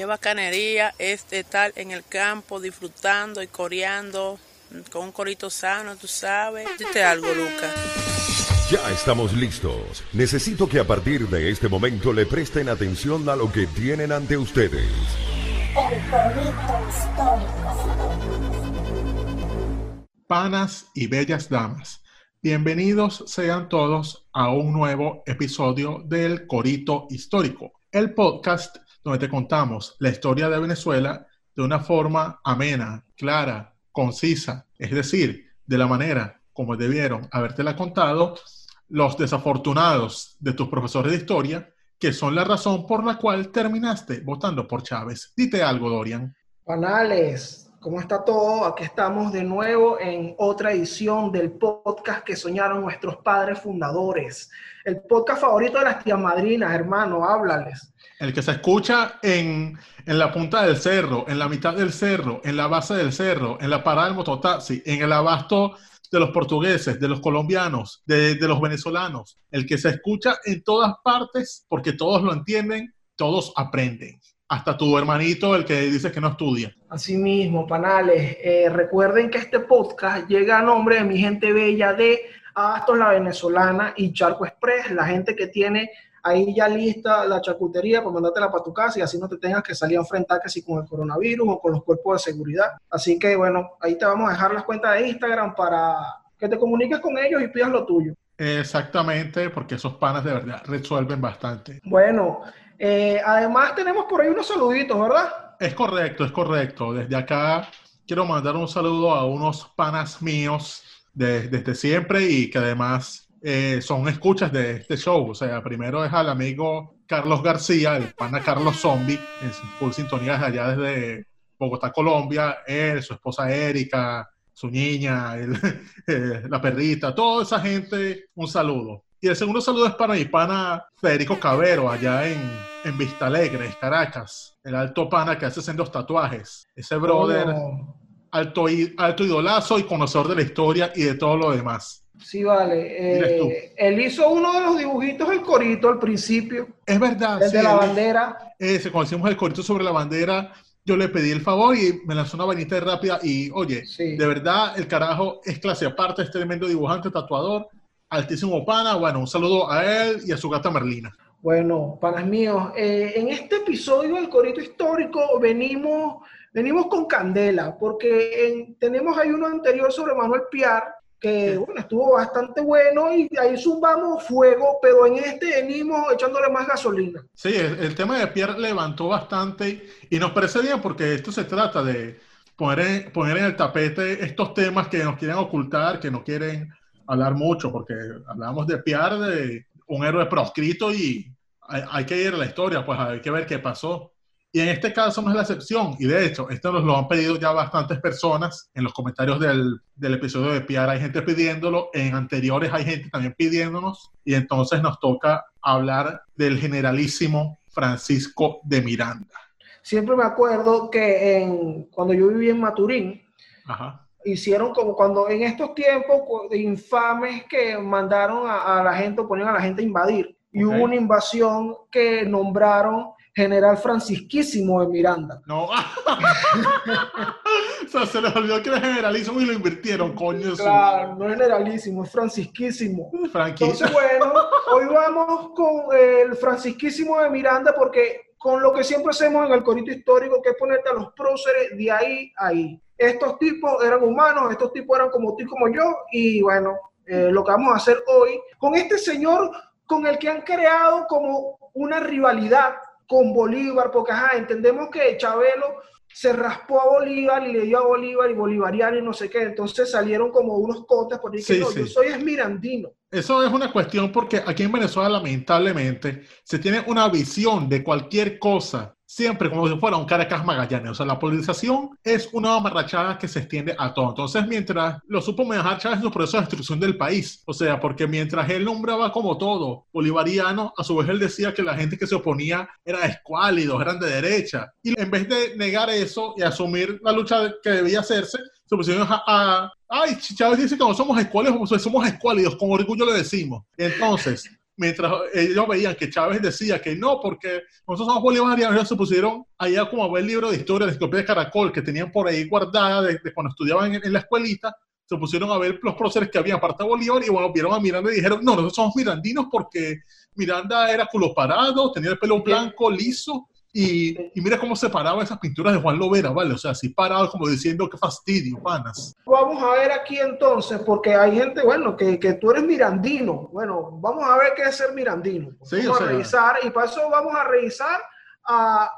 Qué bacanería es estar en el campo disfrutando y coreando con un corito sano, tú sabes. Dite algo, Lucas. Ya estamos listos. Necesito que a partir de este momento le presten atención a lo que tienen ante ustedes. Panas y bellas damas, bienvenidos sean todos a un nuevo episodio del Corito Histórico, el podcast donde te contamos la historia de Venezuela de una forma amena, clara, concisa, es decir, de la manera como debieron habértela contado los desafortunados de tus profesores de historia, que son la razón por la cual terminaste votando por Chávez. Dite algo, Dorian. Panales, ¿cómo está todo? Aquí estamos de nuevo en otra edición del podcast que soñaron nuestros padres fundadores. El podcast favorito de las tías madrinas, hermano, háblales. El que se escucha en, en, la punta del cerro, en la mitad del cerro, en la base del cerro, en la parada del mototaxi, en el abasto de los portugueses, de los colombianos, de, de los venezolanos. El que se escucha en todas partes porque todos lo entienden, todos aprenden hasta tu hermanito, el que dice que no estudia. Así mismo, panales. Eh, recuerden que este podcast llega a nombre de mi gente bella de Aston la Venezolana y Charco Express, la gente que tiene ahí ya lista la charcutería para mandártela para tu casa y así no te tengas que salir a enfrentar casi con el coronavirus o con los cuerpos de seguridad. Así que bueno, ahí te vamos a dejar las cuentas de Instagram para que te comuniques con ellos y pidas lo tuyo. Exactamente, porque esos panas de verdad resuelven bastante. Bueno, eh, además tenemos por ahí unos saluditos, ¿verdad? Es correcto, es correcto. Desde acá quiero mandar un saludo a unos panas míos desde siempre y que además eh, son escuchas de este show. O sea, primero es al amigo Carlos García, el pana Carlos Zombie, en full sintonía desde allá desde Bogotá, Colombia. Él, su esposa Erika, su niña, eh, la perrita, toda esa gente, un saludo. Y el segundo saludo es para mi pana Federico Cabero, allá en, en Vista Alegre, Caracas. El alto pana que hace sendos tatuajes. Ese brother, oh. alto, alto idolazo y conocedor de la historia y de todo lo demás. Sí, vale. Eh, él hizo uno de los dibujitos del corito al principio. Es verdad. El de la bandera. Ese, cuando hicimos el corito sobre la bandera, yo le pedí el favor y me lanzó una vainita rápida. Y oye, de verdad, el carajo es clase aparte, es tremendo dibujante, tatuador, altísimo pana. Bueno, un saludo a él y a su gata Merlina. Bueno, panas míos, eh, en este episodio del corito histórico venimos, venimos con candela, porque tenemos ahí uno anterior sobre Manuel Piar que bueno, estuvo bastante bueno y ahí zumbamos fuego, pero en este venimos echándole más gasolina. Sí, el, tema de Pierre levantó bastante y nos parece bien porque esto se trata de poner en, poner en el tapete estos temas que nos quieren ocultar, que no quieren hablar mucho, porque hablamos de Pierre, de un héroe proscrito y hay, hay que ir a la historia, pues hay que ver qué pasó. Y en este caso no es la excepción. Y de hecho, esto nos lo han pedido ya bastantes personas en los comentarios del, del episodio de PR. Hay gente pidiéndolo. En anteriores hay gente también pidiéndonos. Y entonces nos toca hablar del generalísimo Francisco de Miranda. Siempre me acuerdo que en, cuando yo viví en Maturín, hicieron como cuando en estos tiempos infames que mandaron a, la gente, ponían a la gente a invadir. Y hubo una invasión que nombraron general francisquísimo de Miranda. No. o sea, se les olvidó que era generalísimo y lo invirtieron, coño. Claro, no es generalísimo, es francisquísimo. Entonces, bueno, hoy vamos con el francisquísimo de Miranda porque con lo que siempre hacemos en el corito histórico, que es ponerte a los próceres de ahí a ahí. Estos tipos eran humanos, estos tipos eran como tú y como yo, y bueno, eh, lo que vamos a hacer hoy con este señor con el que han creado como una rivalidad con Bolívar, porque ajá, entendemos que Chabelo se raspó a Bolívar y le dio a Bolívar y bolivariano y no sé qué, entonces salieron como unos cotes por decir que no, yo soy esmirandino. Eso es una cuestión porque aquí en Venezuela lamentablemente se tiene una visión de cualquier cosa siempre como si fuera un Caracas Magallanes. O sea, la polarización es una amarrachada que se extiende a todo. Entonces, mientras lo supo manejar Chávez en su proceso de destrucción del país, o sea, porque mientras él nombraba como todo bolivariano, a su vez él decía que la gente que se oponía era escuálidos, eran de derecha. Y en vez de negar eso y asumir la lucha que debía hacerse, se pusieron a, ay, Chávez dice que no somos escuálidos, somos escuálidos, con orgullo le decimos. Entonces, mientras ellos veían que Chávez decía que no, porque nosotros somos bolivarianos, ellos se pusieron allá como a ver el libro de historia de Enciclopedia de Caracol que tenían por ahí guardada desde cuando estudiaban en, la escuelita, se pusieron a ver los próceres que había aparte de Bolívar y bueno, vieron a Miranda y dijeron, no, nosotros somos mirandinos porque Miranda era culo parado, tenía el pelo blanco, liso, y, mira cómo se paraba esas pinturas de Juan Lovera, ¿vale? O sea, así parado como diciendo qué fastidio, panas. Vamos a ver aquí entonces, porque hay gente, bueno, que, que tú eres mirandino. Bueno, vamos a ver qué es ser mirandino. vamos a revisar, y para eso vamos a revisar a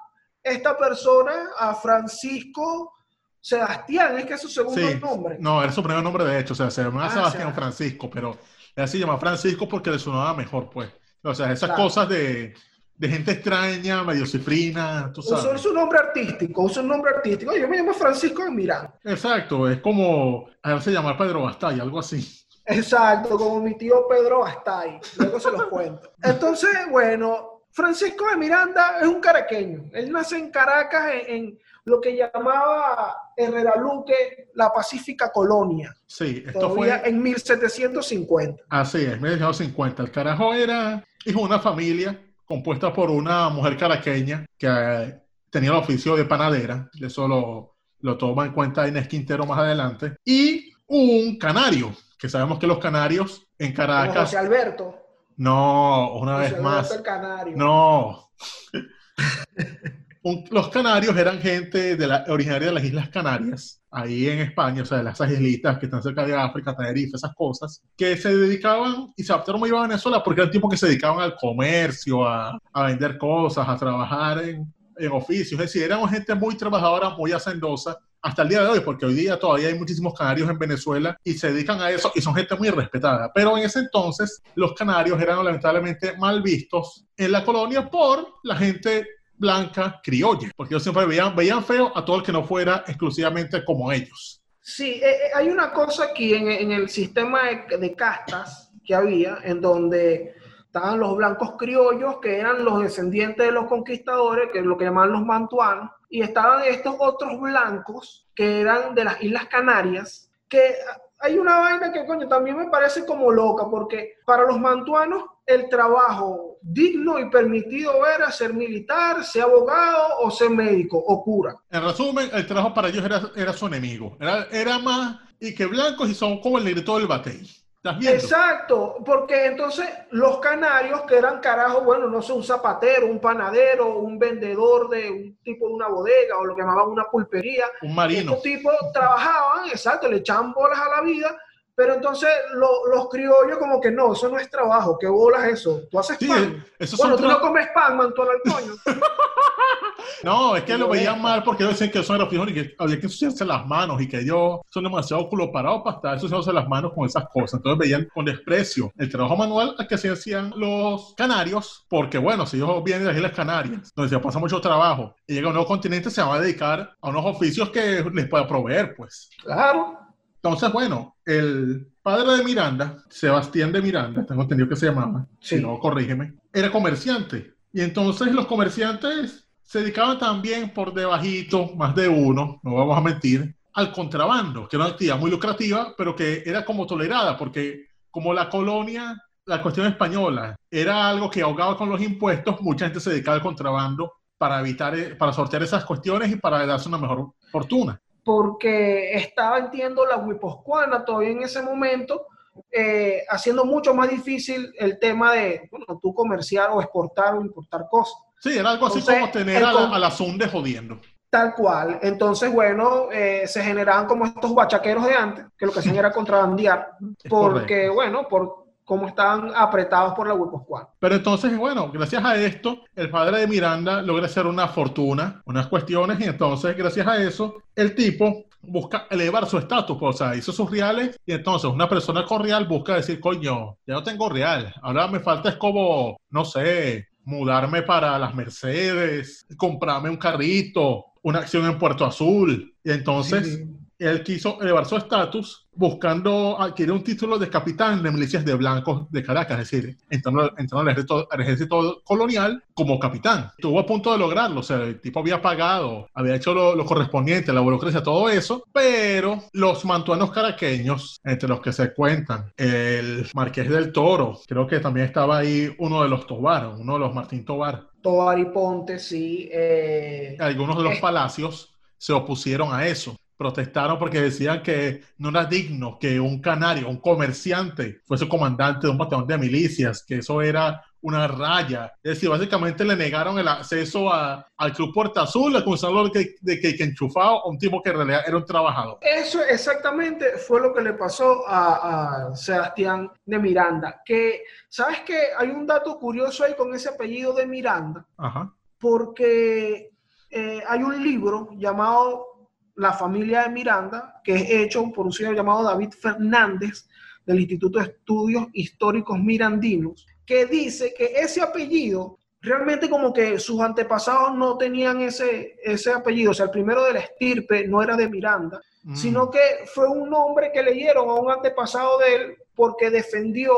esta persona, a Francisco Sebastián, es que es su segundo nombre. No, era su primer nombre de hecho, o sea, se llama ah, Sebastián Francisco, pero así se llama Francisco porque le sonaba mejor, pues. O sea, esas cosas de de gente extraña, medio cifrina, tú sabes. Usa su nombre artístico, usa un nombre artístico. Yo me llamo Francisco de Miranda. Exacto, es como, a ver, se llama Pedro Bastay, algo así. Exacto, como mi tío Pedro Bastay. Luego se los cuento. Entonces, bueno, Francisco de Miranda es un caraqueño. Él nace en Caracas en, lo que llamaba Herrera Luque la Pacífica Colonia. Sí, esto fue en 1750. Así es, 1750. El carajo era hijo de una familia compuesta por una mujer caraqueña que eh, tenía el oficio de panadera, eso lo, lo toma en cuenta Inés Quintero más adelante, y un canario, que sabemos que los canarios en Caracas... José Alberto. No, una vez más. El canario. No. los canarios eran gente de la, originaria de las Islas Canarias, ahí en España, o sea, de las islitas que están cerca de África, Tenerife, esas cosas, que se dedicaban y se adaptaron muy bien a Venezuela porque eran tipos que se dedicaban al comercio, a, a vender cosas, a trabajar en, en oficios, es decir, eran gente muy trabajadora, muy hacendosa, hasta el día de hoy, porque hoy día todavía hay muchísimos canarios en Venezuela y se dedican a eso y son gente muy respetada. Pero en ese entonces los canarios eran lamentablemente mal vistos en la colonia por la gente blanca criolla, porque ellos siempre veían, veían feo a todo el que no fuera exclusivamente como ellos. Sí, eh, eh, hay una cosa aquí en, el sistema de, castas que había, en donde estaban los blancos criollos, que eran los descendientes de los conquistadores, que lo que llamaban los mantuanos, y estaban estos otros blancos, que eran de las Islas Canarias, que hay una vaina que, coño, también me parece como loca, porque para los mantuanos el trabajo digno y permitido era ser militar, ser abogado o ser médico o cura. En resumen, el trabajo para ellos era, era su enemigo. Era, era más y que blancos y son como el negrito del batey. Exacto, porque entonces los canarios que eran carajos, bueno, no sé, un zapatero, un panadero, un vendedor de un tipo de una bodega o lo que llamaban una pulpería. Un marino. Estos tipos trabajaban, exacto, le echaban bolas a la vida pero entonces los criollos como que no, eso no es trabajo, ¿qué bolas eso? Tú haces pan. bueno, tú no comes pan, manto al coño. no, es que lo veían mal porque ellos decían que eso era frijol y que había que ensuciarse las manos y que ellos son demasiado culo parados para estar ensuciándose las manos con esas cosas. Entonces veían con desprecio el trabajo manual al que se hacían los canarios, porque bueno, si ellos vienen de las Islas Canarias, donde se pasa mucho trabajo y llega a un nuevo continente, se van a dedicar a unos oficios que les pueda proveer, pues. Claro. Entonces, bueno, el padre de Miranda, Sebastián de Miranda, tengo entendido que se llamaba, si no, corrígeme, era comerciante. Y entonces los comerciantes se dedicaban también por debajito, más de uno, no vamos a mentir, al contrabando, que era una actividad muy lucrativa, pero que era como tolerada, porque como la colonia, la cuestión española, era algo que ahogaba con los impuestos, mucha gente se dedicaba al contrabando para evitar, para sortear esas cuestiones y para darse una mejor fortuna porque estaba, entiendo, la huiposcuana todavía en ese momento, eh, haciendo mucho más difícil el tema de, bueno, tú comerciar o exportar o importar cosas. Sí, era algo así como tener a la, a jodiendo. Tal cual. Entonces, bueno, eh, se generaban como estos bachaqueros de antes, que lo que hacían era contrabandear, porque, bueno, por como estaban apretados por la Squad. Pero entonces, bueno, gracias a esto, el padre de Miranda logra hacer una fortuna, unas cuestiones, y entonces, gracias a eso, el tipo busca elevar su estatus, pues, o sea, hizo sus reales, y entonces una persona con real busca decir, coño, ya no tengo real, ahora me falta es como, no sé, mudarme para las Mercedes, comprarme un carrito, una acción en Puerto Azul, y entonces él quiso elevar su estatus buscando adquirir un título de capitán de milicias de blancos de Caracas, es decir, entrando, al, ejército, colonial como capitán. Estuvo a punto de lograrlo, o sea, el tipo había pagado, había hecho lo, correspondiente, la burocracia, todo eso, pero los mantuanos caraqueños, entre los que se cuentan, el Marqués del Toro, creo que también estaba ahí uno de los Tobar, uno de los Martín Tobar. Tobar y Ponte, sí. Eh, Algunos de los palacios se opusieron a eso protestaron porque decían que no era digno que un canario, un comerciante, fuese comandante de un batallón de milicias, que eso era una raya. Es decir, básicamente le negaron el acceso al Club Puerta Azul, acusándolo de que, de que, que enchufaba a un tipo que en realidad era un trabajador. Eso exactamente fue lo que le pasó a, a Sebastián de Miranda. Que, ¿sabes qué? Hay un dato curioso ahí con ese apellido de Miranda. Ajá. Porque eh, hay un libro llamado la familia de Miranda, que es hecho por un señor llamado David Fernández del Instituto de Estudios Históricos Mirandinos, que dice que ese apellido realmente como que sus antepasados no tenían ese, ese apellido, o sea, el primero de la estirpe no era de Miranda, mm. sino que fue un nombre que le dieron a un antepasado de él porque defendió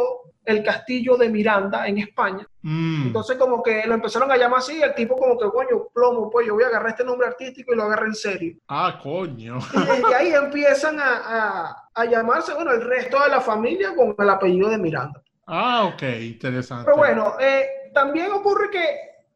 el castillo de Miranda en España. Mm. Entonces como que lo empezaron a llamar así, el tipo como que, coño, plomo, pues yo voy a agarrar este nombre artístico y lo agarré en serio. Ah, coño. Y desde ahí empiezan a, a, llamarse, bueno, el resto de la familia con el apellido de Miranda. Ah, ok, interesante. Pero bueno, eh, también ocurre que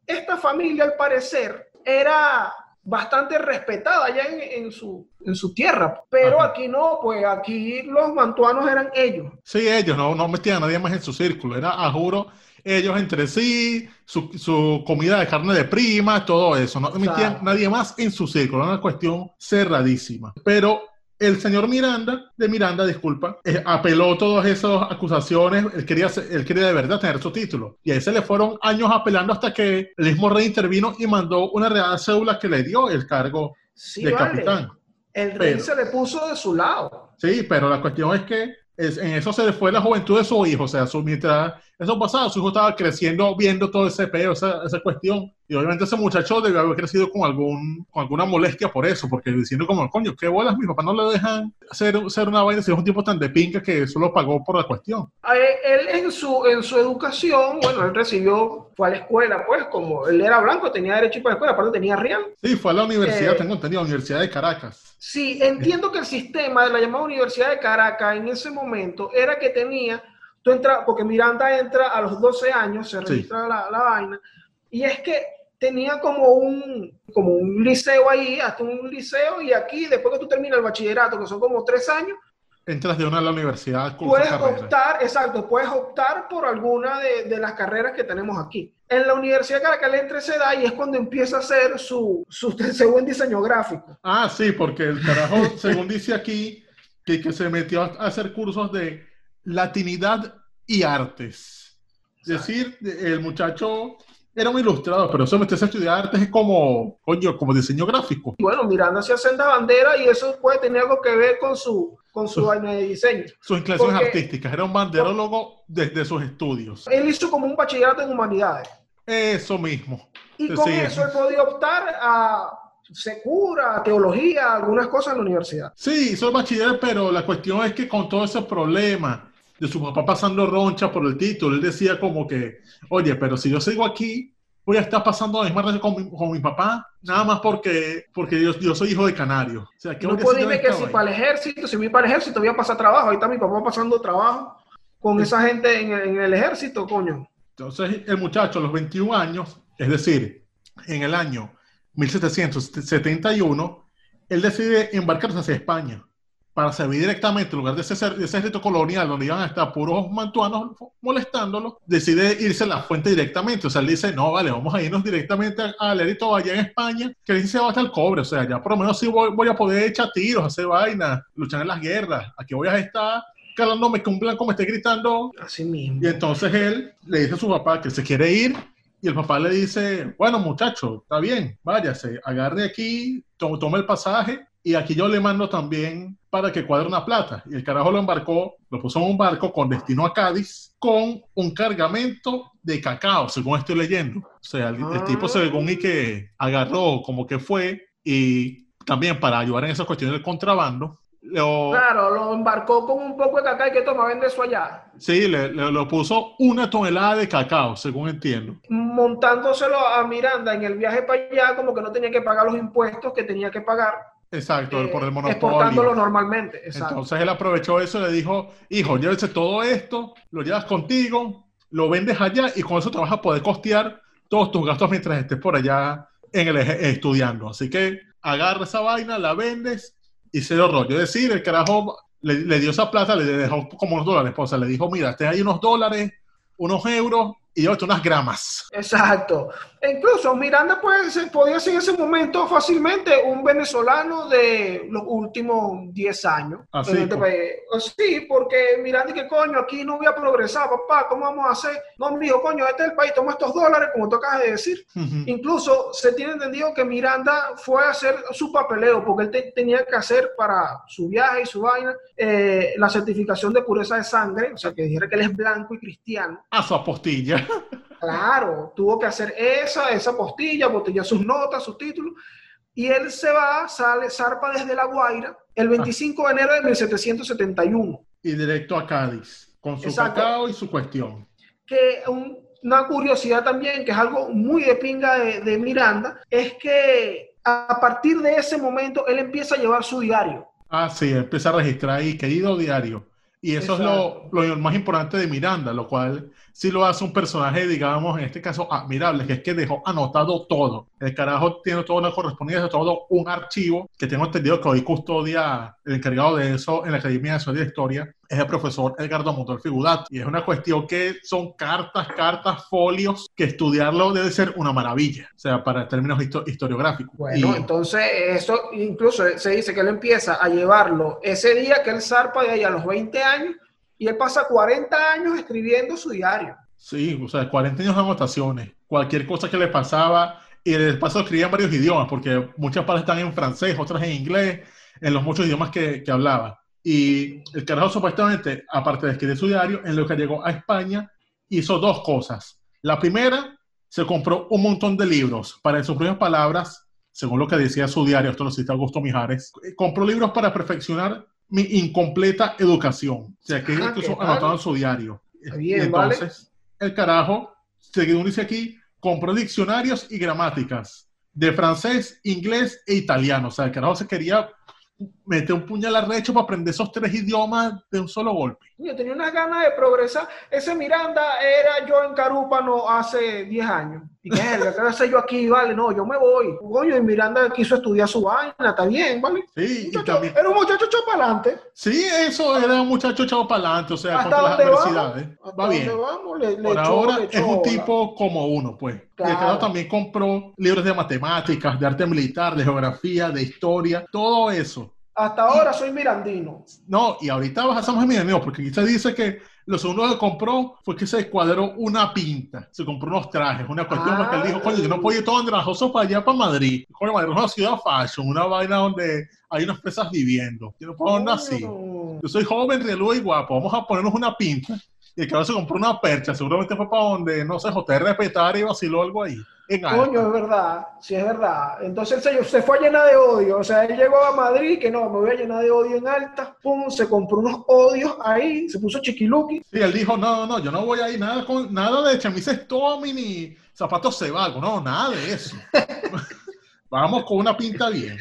esta familia al parecer era bastante respetada allá en, su, en su tierra. Pero aquí no, pues aquí los mantuanos eran ellos. Sí, ellos, no, no metían a nadie más en su círculo. Era, a juro, ellos entre sí, su, su, comida de carne de prima, todo eso. No metían nadie más en su círculo. Era una cuestión cerradísima. Pero el señor Miranda, de Miranda, disculpa, eh, apeló todas esas acusaciones, él quería, él quería de verdad tener su título. Y ahí se le fueron años apelando hasta que el mismo rey intervino y mandó una real cédula que le dio el cargo de capitán. El rey se le puso de su lado. Sí, pero la cuestión es que en eso se le fue la juventud de su hijo, o sea, su, mientras eso pasaba, su hijo estaba creciendo viendo todo ese peo, esa, esa cuestión, y obviamente ese muchacho debió haber crecido con, algún, con alguna molestia por eso, porque diciendo como, coño, qué bolas, mi papá no le dejan hacer, hacer una vaina si es un tipo tan de pinca que solo pagó por la cuestión. Él en su, en su educación, bueno, él recibió, fue a la escuela, pues, como él era blanco, tenía derecho a ir para la escuela, aparte tenía real. Sí, fue a la universidad, eh, tengo entendido, Universidad de Caracas. Sí, entiendo que el sistema de la llamada Universidad de Caracas en ese momento era que tenía, tú entras, porque Miranda entra a los 12 años, se registra la, la vaina, y es que tenía como un, como un liceo ahí, hasta un liceo, y aquí, después que tú terminas el bachillerato, que son como tres años, entras de una a la universidad. Puedes optar, exacto, puedes optar por alguna de, de, las carreras que tenemos aquí. En la Universidad le entra esa edad y es cuando empieza a hacer su, su según diseño gráfico. Ah, sí, porque el carajo, según dice aquí, que, que se metió a hacer cursos de latinidad y artes. Es decir, el muchacho era un ilustrador, pero eso meterse a estudiar artes es como, coño, como diseño gráfico. Bueno, Miranda se senda bandera y eso puede tener algo que ver con su, con su vaina de diseño. Sus inclinaciones artísticas, era un banderólogo desde sus estudios. Él hizo como un bachillerato en humanidades. Eso mismo. Y con eso él podía optar a secura, teología, algunas cosas en la universidad. Sí, hizo el bachiller, pero la cuestión es que con todo ese problema de su papá pasando roncha por el título, él decía como que, oye, pero si yo sigo aquí, voy a estar pasando la misma con mi, con mi papá, nada más porque, porque yo, yo soy hijo de canario. O sea, no puedo decirme que si para el ejército, si voy para el ejército voy a pasar trabajo, ahí está mi papá pasando trabajo con esa gente en, en el ejército, coño. Entonces el muchacho a los 21 años, es decir, en el año 1771, él decide embarcarse hacia España para servir directamente en lugar de ese, de ese colonial donde iban a estar puros mantuanos molestándolo, decide irse a la fuente directamente. O sea, él dice, no, vale, vamos a irnos directamente al Lerito allá en España, que ahí se va hasta el cobre. O sea, ya por lo menos sí voy, voy a poder echar tiros, hacer vainas, luchar en las guerras. Aquí voy a estar calándome que un blanco me esté gritando. Así mismo. Y entonces él le dice a su papá que se quiere ir y el papá le dice, bueno muchacho, está bien, váyase, agarre aquí, tome el pasaje y aquí yo le mando también para que cuadre una plata. Y el carajo lo embarcó, lo puso en un barco con destino a Cádiz, con un cargamento de cacao, según estoy leyendo. O sea, el, tipo según y que agarró como que fue y también para ayudar en esa cuestión del contrabando, claro, lo embarcó con un poco de cacao y que toma, vende eso allá. Sí, le, lo puso una tonelada de cacao, según entiendo. Montándoselo a Miranda en el viaje para allá, como que no tenía que pagar los impuestos que tenía que pagar. Exacto, por el eh, monopolio. Exportándolo normalmente. Entonces él aprovechó eso y le dijo, hijo, llévese todo esto, lo llevas contigo, lo vendes allá y con eso te vas a poder costear todos tus gastos mientras estés por allá en el estudiando. Así que agarra esa vaina, la vendes y se lo rollo. Es decir, el carajo le, dio esa plata, le dejó como unos dólares, o sea, le dijo, mira, te hay unos dólares, unos euros, y otro unas gramas. Exacto. Incluso Miranda pues, podía ser en ese momento fácilmente un venezolano de los últimos 10 años. Así, ah, pues. Sí, porque Miranda, que coño, aquí no voy a progresar, papá, ¿cómo vamos a hacer? No, me dijo, coño, este es el país, toma estos dólares, como tú acabas de decir. Incluso se tiene entendido que Miranda fue a hacer su papeleo, porque él tenía que hacer para su viaje y su vaina eh, la certificación de pureza de sangre, o sea, que dijera que él es blanco y cristiano. A su apostilla. Claro, tuvo que hacer esa, esa postilla, postilla sus notas, sus títulos, y él se va, sale, zarpa desde La Guaira el 25 de enero de 1771. Y directo a Cádiz, con su cacao y su cuestión. Que una curiosidad también, que es algo muy de pinga de, de Miranda, es que a partir de ese momento él empieza a llevar su diario. Ah, sí, empieza a registrar ahí, querido diario. Y eso es lo, lo, más importante de Miranda, lo cual sí lo hace un personaje, digamos, en este caso admirable, que es que dejó anotado todo. El carajo tiene todo una correspondencia, todo un archivo que tengo entendido que hoy custodia el encargado de eso en la Academia de Historia, es el profesor Edgardo Motor Figudat. Y es una cuestión que son cartas, cartas, folios, que estudiarlo debe ser una maravilla, o sea, para términos historiográficos. Bueno, entonces eso incluso se dice que él empieza a llevarlo ese día que él zarpa de ahí a los 20 años y él pasa 40 años escribiendo su diario. Sí, o sea, 40 años de anotaciones. Cualquier cosa que le pasaba, y de paso escribía en varios idiomas, porque muchas partes están en francés, otras en inglés, en los muchos idiomas que, que hablaba. Y el carajo supuestamente, aparte de escribir su diario, en lo que llegó a España, hizo dos cosas. La primera, se compró un montón de libros para, en sus propias palabras, según lo que decía su diario, esto lo cita Augusto Mijares, compró libros para perfeccionar mi incompleta educación. O sea, que ah, incluso anotado en su diario. Entonces, el carajo, según dice aquí, compró diccionarios y gramáticas de francés, inglés e italiano. O sea, el carajo se quería mete un puñal arrecho para aprender esos tres idiomas de un solo golpe. Yo tenía unas ganas de progresar. Ese Miranda era yo en Carúpano hace 10 años. Y qué, ¿qué hacer yo aquí? Vale, no, yo me voy. Coño, y Miranda quiso estudiar su vaina, está bien, ¿vale? Sí, y también. Era un muchacho echado para adelante. Sí, eso era un muchacho echado para adelante, o sea, contra las adversidades. Va bien. Vamos? Le, Por ahora es un tipo como uno, pues. Claro. Y también compró libros de matemáticas, de arte militar, de geografía, de historia, todo eso. Hasta ahora soy mirandino. No, y ahorita bajamos a mirandino, porque aquí se dice que lo segundo que compró fue que se cuadró una pinta, se compró unos trajes, una cuestión, porque él dijo, coño, yo no puedo ir todo andrajoso para allá, para Madrid. Coño, Madrid es una ciudad fashion, una vaina donde hay unas pesas viviendo. Yo no puedo andar así. Yo soy joven, reloj y guapo, vamos a ponernos una pinta. Y cabrón se compró una percha, seguramente fue para donde, no sé, José Respetar y vaciló algo ahí. Coño, es verdad, sí es verdad. Entonces el se fue a llenar de odio. O sea, él llegó a Madrid, que no, me voy a llenar de odio en alta. Pum, se compró unos odios ahí, se puso chiquiluki. Sí, él dijo, no, no, yo no voy a ir nada con nada de chamises Tommy ni zapatos Cebago, no, nada de eso. Vamos con una pinta bien.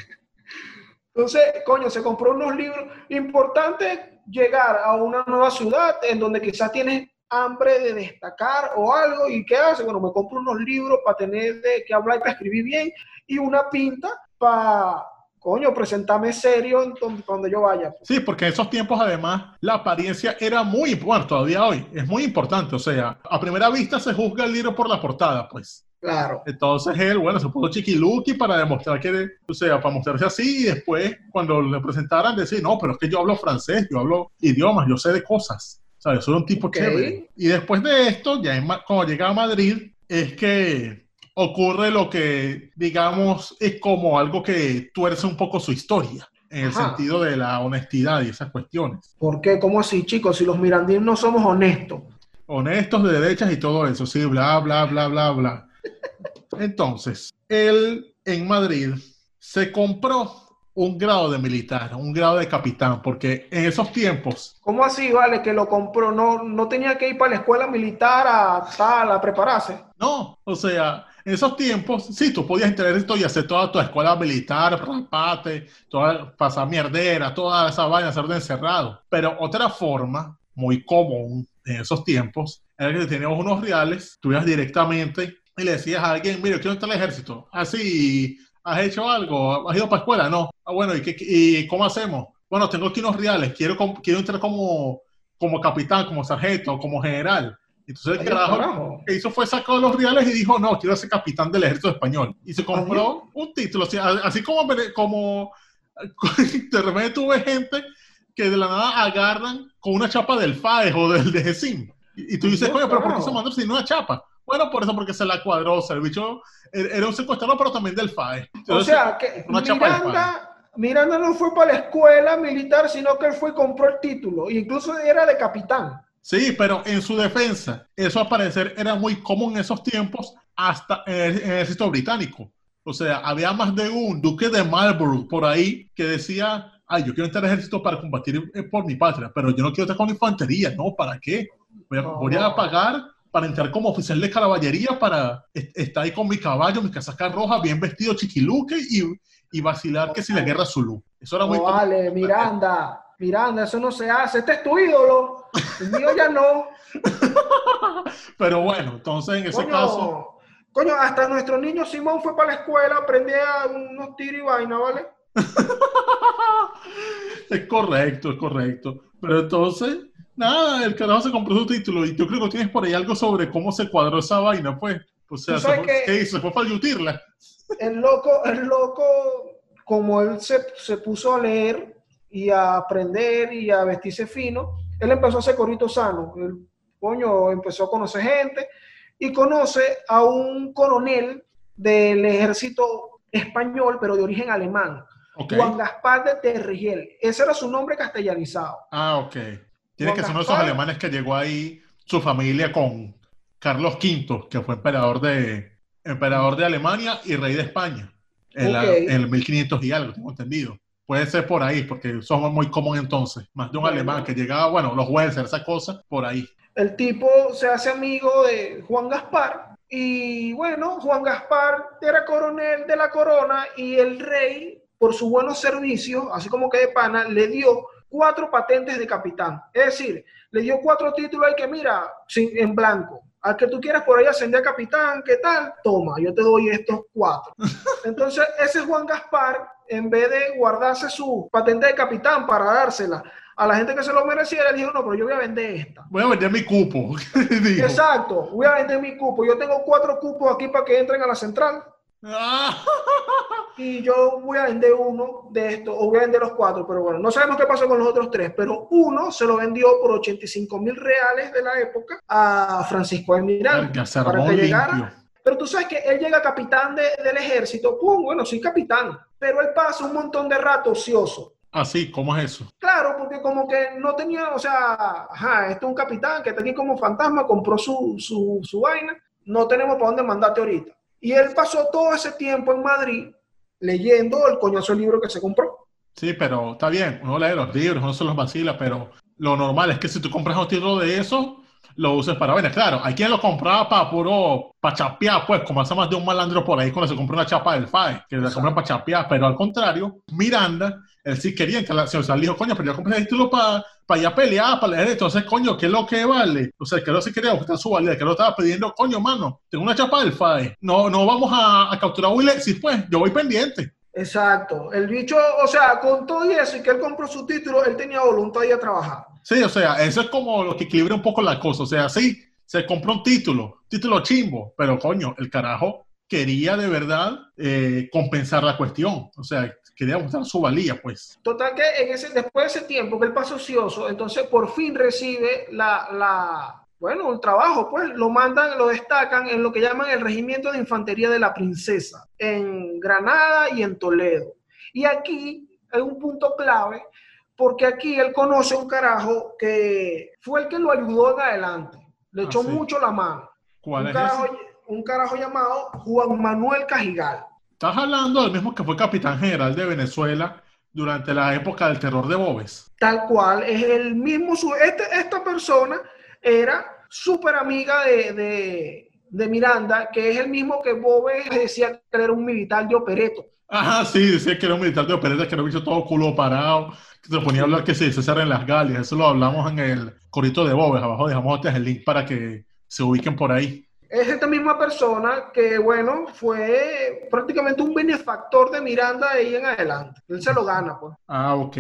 Entonces, coño, se compró unos libros. Importante llegar a una nueva ciudad en donde quizás tienes hambre de destacar o algo, ¿y qué hace? Bueno, me compro unos libros para tener de qué hablar y para escribir bien, y una pinta para, coño, presentarme serio cuando yo vaya. Sí, porque en esos tiempos además la apariencia era muy, bueno, todavía hoy, es muy importante, o sea, a primera vista se juzga el libro por la portada, pues. Claro. Entonces él, bueno, se puso chiquiluki para demostrar que, o sea, para mostrarse así y después cuando le presentaran decir, no, pero es que yo hablo francés, yo hablo idiomas, yo sé de cosas. ¿Sabes? Soy un tipo chévere. Y después de esto, ya cuando llega a Madrid, es que ocurre lo que, digamos, es como algo que tuerce un poco su historia. En el sentido de la honestidad y esas cuestiones. ¿Por qué? ¿Cómo así, chicos? Si los mirandinos no somos honestos. Honestos de derechas y todo eso, sí, bla, bla, bla, bla, bla. Entonces, él en Madrid se compró un grado de militar, un grado de capitán, porque en esos tiempos... ¿Cómo así, vale, que lo compró? ¿No, no tenía que ir para la escuela militar a tal, a prepararse? No, o sea, en esos tiempos, sí, tú podías entrar esto y hacer toda tu escuela militar, rapate, toda, pasar mierdera, toda esa vaina, ser de encerrado. Pero otra forma muy común en esos tiempos era que teníamos unos reales, tú ibas directamente y le decías a alguien, mire, quiero entrar al ejército. Así, ¿has hecho algo? ¿Has ido para escuela? No. Ah, bueno, ¿y, qué, y cómo hacemos? Bueno, tengo aquí unos reales, quiero, quiero entrar como, como capitán, como sargento, como general. Entonces el carajo que hizo fue sacar los reales y dijo, no, quiero ser capitán del ejército español. Y se compró un título, así, como, como de repente tuve gente que de la nada agarran con una chapa del FAES o del DGCIM. Y, y tú dices, oye, pero ¿por qué se mandó sin una chapa? Bueno, por eso, porque se la cuadró. O sea, el bicho era un secuestrador, pero también del FAE. o sea, que Miranda, Miranda no fue para la escuela militar, sino que él fue y compró el título. E incluso era de capitán. Sí, pero en su defensa, eso al parecer era muy común en esos tiempos, hasta en el, ejército británico. O sea, había más de un duque de Marlborough por ahí que decía, ay, yo quiero entrar al ejército para combatir por mi patria, pero yo no quiero estar con infantería, ¿no? ¿Para qué? Voy a, pagar para entrar como oficial de caballería, para estar ahí con mi caballo, mi casaca roja, bien vestido, chiquiluque y, y vacilar que si la guerra Zulu. Eso era muy... vale, Miranda, Miranda, eso no se hace, este es tu ídolo, el mío ya no. Pero bueno, entonces en ese caso... Coño, hasta nuestro niño Simón fue para la escuela, aprendía unos tiros y vaina, ¿vale? es correcto, es correcto. Pero entonces, nada, el carajo se compró su título y yo creo que tienes por ahí algo sobre cómo se cuadró esa vaina, pues. O sea, se fue, ¿qué hizo? ¿Se fue para yutirla? El loco, el loco, como él se, se, puso a leer y a aprender y a vestirse fino, él empezó a hacer corito sano. El coño empezó a conocer gente y conoce a un coronel del ejército español, pero de origen alemán. Juan Gaspar de Terrigel. Ese era su nombre castellanizado. Ah, ok. Tiene que ser uno de esos alemanes que llegó ahí su familia con Carlos V, que fue emperador de, emperador de Alemania y rey de España. En, el 1500 y algo, tengo entendido. Puede ser por ahí, porque somos muy común entonces. Más de un alemán que llegaba, bueno, los jueces, esa cosa, por ahí. El tipo se hace amigo de Juan Gaspar y bueno, Juan Gaspar era coronel de la corona y el rey por su buenos servicios, así como que de pana, le dio cuatro patentes de capitán. Es decir, le dio cuatro títulos al que mira, sin, en blanco. Al que tú quieras por ahí ascender a capitán, ¿qué tal? Toma, yo te doy estos cuatro. Entonces, ese Juan Gaspar, en vez de guardarse su patente de capitán para dársela a la gente que se lo mereciera, dijo, no, pero yo voy a vender esta. Voy a vender mi cupo. Exacto, voy a vender mi cupo. Yo tengo cuatro cupos aquí para que entren a la central. Y yo voy a vender uno de estos, o voy a vender los cuatro, pero bueno, no sabemos qué pasó con los otros tres, pero uno se lo vendió por 85 mil reales de la época a Francisco Almirante para que llegara. Pero tú sabes que él llega capitán del ejército, pum, bueno, sí capitán, pero él pasa un montón de rato ocioso. Así, ¿cómo es eso? Claro, porque como que no tenía, o sea, ajá, esto es un capitán que está aquí como fantasma, compró su, su, su vaina, no tenemos para dónde mandarte ahorita. Y él pasó todo ese tiempo en Madrid leyendo el coñazo libro que se compró. Sí, pero está bien, uno lee los libros, uno se los vacila, pero lo normal es que si tú compras un título de eso, lo uses para ver. Claro, hay quien lo compraba para puro, para chapear, pues, como hace más de un malandro por ahí cuando se compra una chapa del FAE, que le compran para chapear, pero al contrario, Miranda, él sí quería que la, o sea, dijo, coño, pero yo compré el título para para ir a pelear, para leer, entonces, coño, ¿qué es lo que vale? O sea, que no se quería buscar su valía, que lo estaba pidiendo, coño, mano, tengo una chapa del FAE, no, no vamos a, a capturar a Will pues, yo voy pendiente. Exacto, el bicho, o sea, con todo eso y que él compró su título, él tenía voluntad de ir a trabajar. Sí, o sea, eso es como lo que equilibra un poco la cosa, o sea, sí, se compró un título, título chimbo, pero coño, el carajo quería de verdad eh, compensar la cuestión, o sea, quería mostrar su valía, pues. Total que en ese, después de ese tiempo que él pasó ocioso, entonces por fin recibe la, la, bueno, el trabajo, pues lo mandan, lo destacan en lo que llaman el Regimiento de Infantería de la Princesa, en Granada y en Toledo. Y aquí hay un punto clave, porque aquí él conoce un carajo que fue el que lo ayudó en adelante, le echó ah, mucho la mano. ¿Cuál un es carajo, Un carajo llamado Juan Manuel Cajigal. Estás hablando del mismo que fue capitán general de Venezuela durante la época del terror de Bobes. Tal cual, es el mismo, este, esta persona era súper amiga de, de, Miranda, que es el mismo que Bobes decía que era un militar de opereto. Ajá, sí, decía que era un militar de opereto, que lo hizo todo culo parado, que se ponía a hablar que se César en las Galias, eso lo hablamos en el corito de Bobes, abajo dejamos el link para que se ubiquen por ahí es esta misma persona que, bueno, fue prácticamente un benefactor de Miranda ahí en adelante. Él se lo gana, pues. Ah, ok.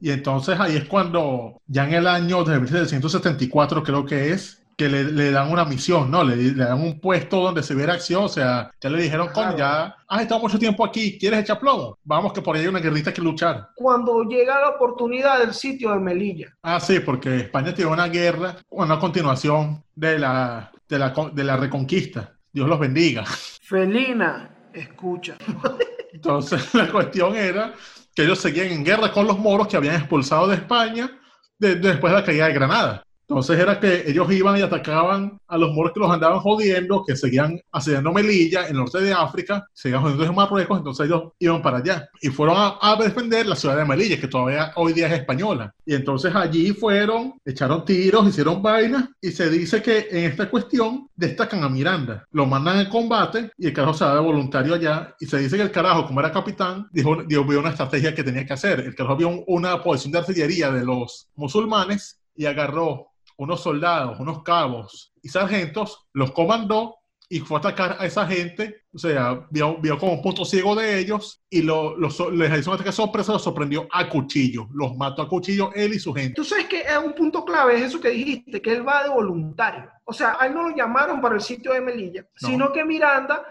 Y entonces ahí es cuando, ya en el año de 1774 creo que es, que le, dan una misión, ¿no? Le, dan un puesto donde se viera acción, o sea, ya le dijeron, con ya has estado mucho tiempo aquí, ¿quieres echar plomo? Vamos que por ahí hay una guerrita que luchar. Cuando llega la oportunidad del sitio de Melilla. Ah, sí, porque España tiene una guerra, una continuación de la, de la, de la reconquista. Dios los bendiga. Felina, escucha. Entonces la cuestión era que ellos seguían en guerra con los moros que habían expulsado de España después de la caída de Granada. Entonces era que ellos iban y atacaban a los moros que los andaban jodiendo, que seguían haciendo Melilla en el norte de África, seguían jodiendo en Marruecos, entonces ellos iban para allá y fueron a, defender la ciudad de Melilla, que todavía hoy día es española. Y entonces allí fueron, echaron tiros, hicieron vainas y se dice que en esta cuestión destacan a Miranda, lo mandan en combate y el carajo se va de voluntario allá y se dice que el carajo, como era capitán, dijo, vio una estrategia que tenía que hacer. El carajo vio una posición de artillería de los musulmanes y agarró unos soldados, unos cabos y sargentos, los comandó y fue a atacar a esa gente, o sea, vio, vio como un punto ciego de ellos y lo, los, les hizo un ataque sorpresa, los sorprendió a cuchillo, los mató a cuchillo él y su gente. Tú sabes que es un punto clave, es eso que dijiste, que él va de voluntario. O sea, a él no lo llamaron para el sitio de Melilla, sino que Miranda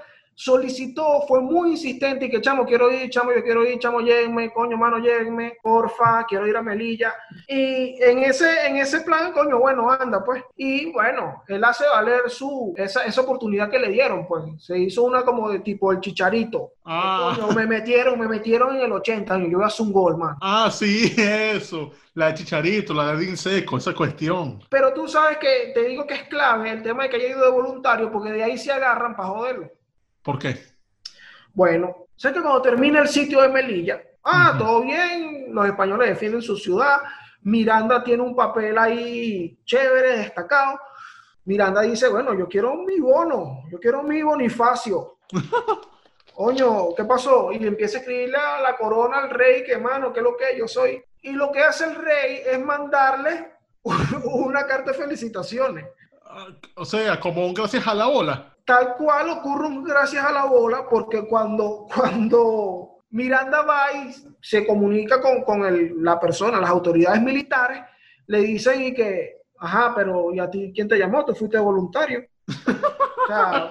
solicitó, fue muy insistente y que, chamo, quiero ir, chamo, yo quiero ir, chamo, lléguenme, coño, mano, lléguenme, porfa, quiero ir a Melilla. Y en ese, en ese plan, coño, bueno, anda, pues. Y bueno, él hace valer su, esa, esa oportunidad que le dieron, pues. Se hizo una como de tipo el chicharito. Ah. Coño, me metieron, me metieron en el 80, yo iba a hacer un gol, man. Ah, sí, eso. La de Chicharito, la de Seco, esa cuestión. Pero tú sabes que te digo que es clave el tema de que haya ido de voluntario, porque de ahí se agarran para joderlo. ¿Por qué? Bueno, sé que cuando termina el sitio de Melilla, ah, todo bien, los españoles defienden su ciudad, Miranda tiene un papel ahí chévere, destacado. Miranda dice, bueno, yo quiero mi bono, yo quiero mi bonifacio. Coño, ¿qué pasó? Y le empieza a escribirle a la corona al rey, que mano, ¿qué es lo que yo soy? Y lo que hace el rey es mandarle una carta de felicitaciones. Ah, o sea, como un gracias a la ola. Tal cual ocurre gracias a la bola, porque cuando, cuando Miranda va se comunica con, con la persona, las autoridades militares, le dicen y que, ajá, pero ¿y a ti quién te llamó? Tú fuiste voluntario.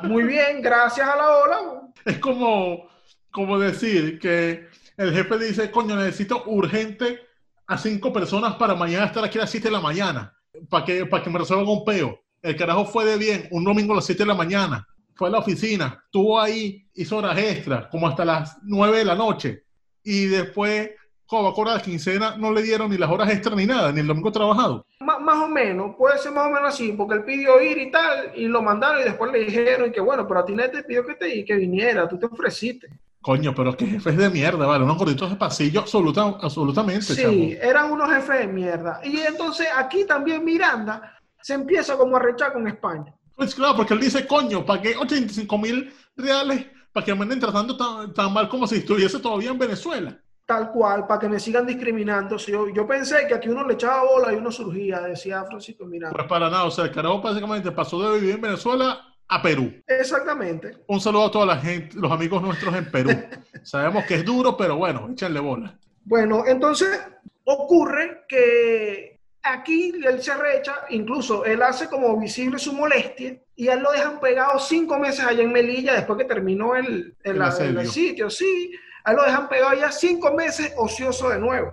muy bien, gracias a la ola. Es como, como decir que el jefe dice, coño, necesito urgente a cinco personas para mañana estar aquí a las 7 de la mañana, para que, para que me resuelvan un peo. El carajo fue de bien, un domingo a las 7 de la mañana, fue a la oficina, estuvo ahí, hizo horas extras, como hasta las 9 de la noche. Y después, como a la quincena, no le dieron ni las horas extras ni nada, ni el domingo trabajado. más o menos, puede ser más o menos así, porque él pidió ir y tal, y lo mandaron y después le dijeron que bueno, pero a ti nadie te pidió que, te, que viniera, tú te ofreciste. Coño, pero qué jefes de mierda, ¿vale? Unos gorditos de pasillo, absoluta, absolutamente. Sí, eran unos jefes de mierda. Y entonces aquí también Miranda se empieza como a rechar con España. Pues claro, porque él dice, coño, ¿para qué 85 mil reales para que me anden tratando tan, mal como si estuviese todavía en Venezuela? Tal cual, para que me sigan discriminando. yo, yo pensé que aquí uno le echaba bola y uno surgía, decía Francisco Miranda. Pues para nada, o sea, el carajo básicamente pasó de vivir en Venezuela a Perú. Exactamente. Un saludo a toda la gente, los amigos nuestros en Perú. Sabemos que es duro, pero bueno, échenle bola. Bueno, entonces ocurre que Aquí él se recha, incluso él hace como visible su molestia y él lo dejan pegado cinco meses allá en Melilla después que terminó el, el, sitio. Sí, a él lo dejan pegado ya cinco meses ocioso de nuevo.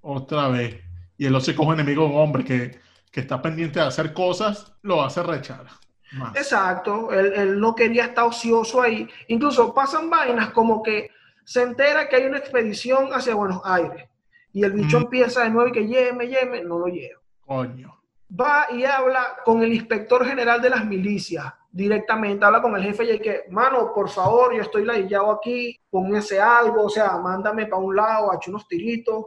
Otra vez. Y él se coge enemigo un hombre que, que, está pendiente de hacer cosas, lo hace rechar. Exacto, él, él no quería estar ocioso ahí. Incluso pasan vainas como que se entera que hay una expedición hacia Buenos Aires y el bicho empieza de nuevo y que lleme, lleme, no lo llevo. Coño. va y habla con el inspector general de las milicias directamente, habla con el jefe y que, mano, por favor, yo estoy ladillado aquí, póngase algo, o sea, mándame para un lado, ha hecho unos tiritos,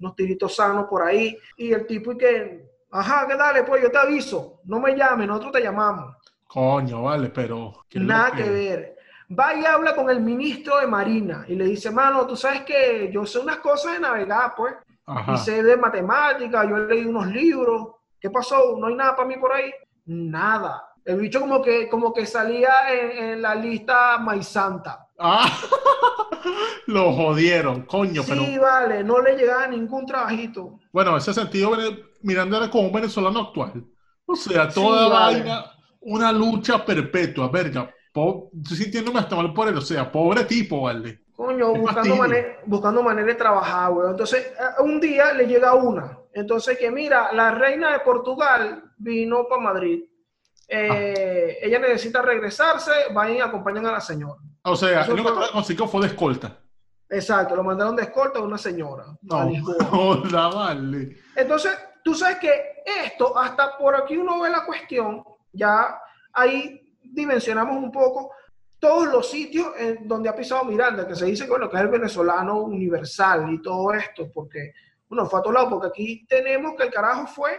unos tiritos sanos por ahí, y el tipo y que, ajá, que dale, pues yo te aviso, no me llames, nosotros te llamamos. Coño, vale, pero... Nada que... ver. Va y habla con el ministro de Marina y le dice, mano, tú sabes que yo sé unas cosas de navegar, pues, y sé de matemáticas, yo he leído unos libros, ¿qué pasó? ¿No hay nada para mí por ahí? Nada. El bicho como que, como que salía en, la lista Maizanta. Ah, lo jodieron, coño. Sí, vale, no le llegaba ningún trabajito. Bueno, en ese sentido, mirando era como un venezolano actual. O sea, toda vaina, una lucha perpetua, verga. Sintiéndome hasta mal por él, o sea, pobre tipo, vale. Coño, buscando, buscando manera de trabajar, güey. Entonces, eh, un día le llega una. Entonces, que mira, la reina de Portugal vino para Madrid eh, ella necesita regresarse, van y acompañan a la señora. O sea, lo que consiguió fue de escolta. Exacto, lo mandaron de escolta a una señora. No, no vale. Entonces, tú sabes que esto, hasta por aquí uno ve la cuestión, ya ahí dimensionamos un poco todos los sitios en donde ha pisado Miranda, que se dice bueno, que es el venezolano universal y todo esto, porque, bueno, fue a todos lados, porque aquí tenemos que el carajo fue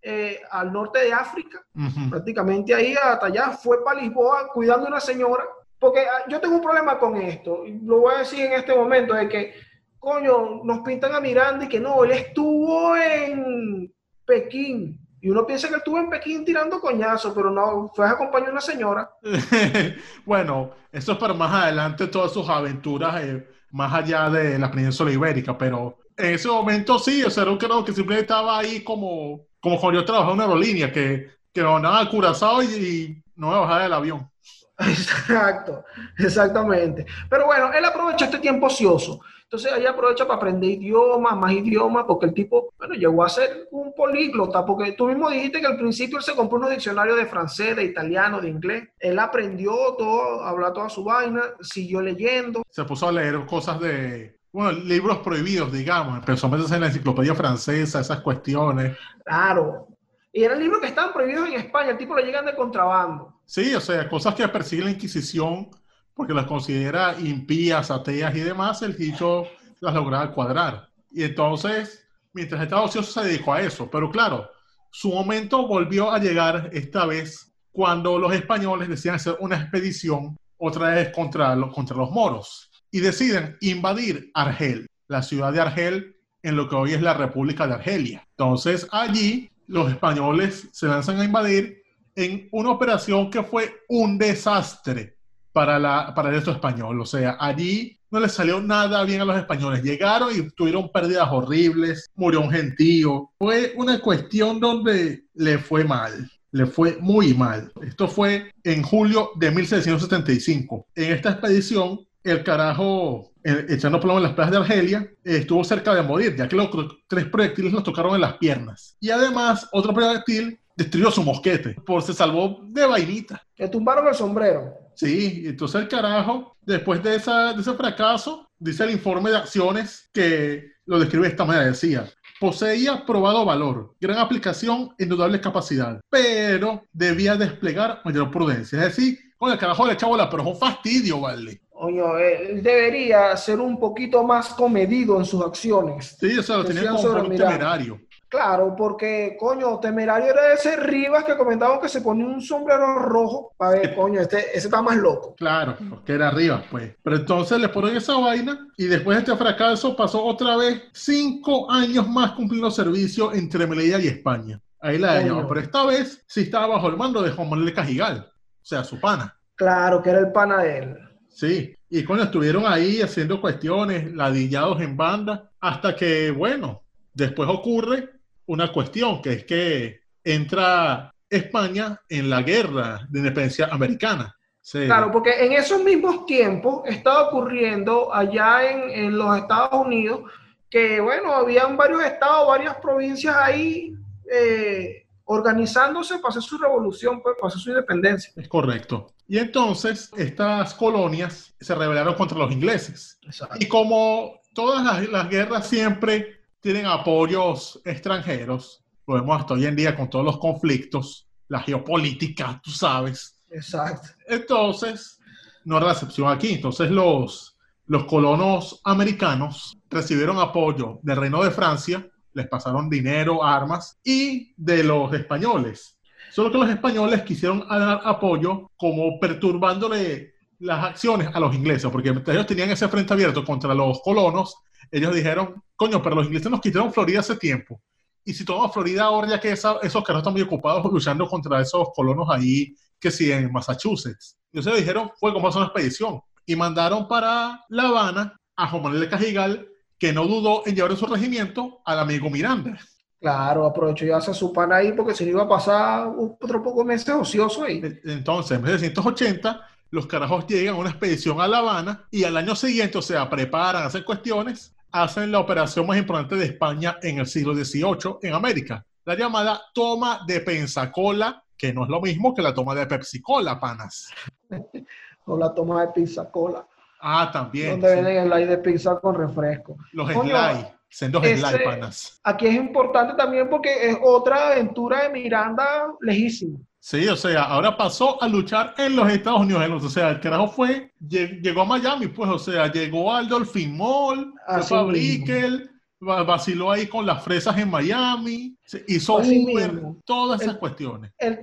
eh, al norte de África, prácticamente ahí hasta allá, fue para Lisboa cuidando a una señora, porque ah, yo tengo un problema con esto, y lo voy a decir en este momento, de que, coño, nos pintan a Miranda y que no, él estuvo en Pekín, y uno piensa que estuvo en Pekín tirando coñazos, pero no, fue a acompañar a una señora. bueno, eso es para más adelante todas sus aventuras eh, más allá de la península ibérica, pero en ese momento sí, o sea, un creo que siempre estaba ahí como como cuando yo trabajaba en una aerolínea, que, que me mandaban al Curazao y, no me bajaba del avión. Exacto, exactamente. Pero bueno, él aprovecha este tiempo ocioso. Entonces ahí aprovecha para aprender idiomas, más idiomas, porque el tipo, bueno, llegó a ser un políglota, porque tú mismo dijiste que al principio él se compró unos diccionarios de francés, de italiano, de inglés. Él aprendió todo, habla toda su vaina, siguió leyendo. Se puso a leer cosas de, bueno, libros prohibidos, digamos, empezó a meterse en la enciclopedia francesa, esas cuestiones. Claro. Y eran libros que estaban prohibidos en España, el tipo lo llegan de contrabando. Sí, o sea, cosas que persigue la Inquisición porque las considera impías, ateas y demás, el dicho las lograba cuadrar. Y entonces, mientras estaba ocioso, se dedicó a eso. Pero claro, su momento volvió a llegar esta vez cuando los españoles decían hacer una expedición otra vez contra los, contra los moros y deciden invadir Argel, la ciudad de Argel, en lo que hoy es la República de Argelia. Entonces allí los españoles se lanzan a invadir en una operación que fue un desastre para, el resto español. O sea, allí no les salió nada bien a los españoles. Llegaron y tuvieron pérdidas horribles, murió un gentío. Fue una cuestión donde le fue mal. Le fue muy mal. Esto fue en julio de 1675. En esta expedición el carajo, eh, echando plomo en las playas de Argelia, estuvo cerca de morir, ya que los tres proyectiles los tocaron en las piernas. Y además, otro proyectil destruyó su mosquete, por se salvó de vainita. Le tumbaron el sombrero. Sí, entonces el carajo, después de, esa, de ese fracaso, dice el informe de acciones que lo describe de esta manera, decía, poseía probado valor, gran aplicación, indudable capacidad, pero debía desplegar mayor prudencia. Es decir, con el carajo le echaba la, pero es un fastidio, ¿vale? Oye, él debería ser un poquito más comedido en sus acciones. Sí, o sea, lo tenía como un temerario. Claro, porque, coño, temerario era ese Rivas que comentaba que se ponía un sombrero rojo para ver, coño, este, ese está más loco. Claro, porque era Rivas, pues. Pero entonces le ponen esa vaina y después de este fracaso pasó otra vez cinco años más cumpliendo servicio entre Melilla y España. Ahí la dañó. Pero esta vez sí estaba bajo el mando de Juan Manuel Cajigal, o sea, su pana. Claro, que era el pana de él. Sí, y cuando estuvieron ahí haciendo cuestiones, ladillados en banda, hasta que, bueno, después ocurre una cuestión, que es que entra España en la guerra de independencia americana. Claro, porque en esos mismos tiempos estaba ocurriendo allá en, en, los Estados Unidos que, bueno, habían varios estados, varias provincias ahí eh, organizándose para hacer su revolución, pues, para hacer su independencia. Es correcto. Y entonces estas colonias se rebelaron contra los ingleses. Y como todas las, guerras siempre tienen apoyos extranjeros, lo vemos hasta hoy en día con todos los conflictos, la geopolítica, tú sabes. Exacto. Entonces, no era la excepción aquí. Entonces, los, los colonos americanos recibieron apoyo del Reino de Francia, les pasaron dinero, armas, y de los españoles. Solo que los españoles quisieron dar apoyo como perturbándole las acciones a los ingleses, porque ellos tenían ese frente abierto contra los colonos. Ellos dijeron, coño, pero los ingleses nos quitaron Florida hace tiempo. Y si tomamos Florida ahora, ya que esos caras están muy ocupados luchando contra esos colonos ahí, que sí, en Massachusetts. Entonces dijeron, fue como hacer una expedición. Y mandaron para La Habana a Juan Manuel de Cajigal, que no dudó en llevar en su regimiento al amigo Miranda. Claro, aprovechó y hace su pan ahí porque si no iba a pasar otro poco meses ocioso ahí. Entonces, en 1980, los carajos llegan a una expedición a La Habana y al año siguiente, o sea, preparan, hacen cuestiones, hacen la operación más importante de España en el siglo XVIII en América, la llamada toma de Pensacola, que no es lo mismo que la toma de Pepsi Cola, panas. o la toma de Pizza Cola. Ah, también. Donde venden el slide de pizza con refresco. Los slide. Sendos slide, panas. Aquí es importante también porque es otra aventura de Miranda lejísima. Sí, o sea, ahora pasó a luchar en los Estados Unidos. O sea, el carajo fue, llegó a Miami, pues, o sea, llegó al Dolphin Mall, fue a Brickell, vaciló ahí con las fresas en Miami, hizo Uber, todas esas cuestiones. El,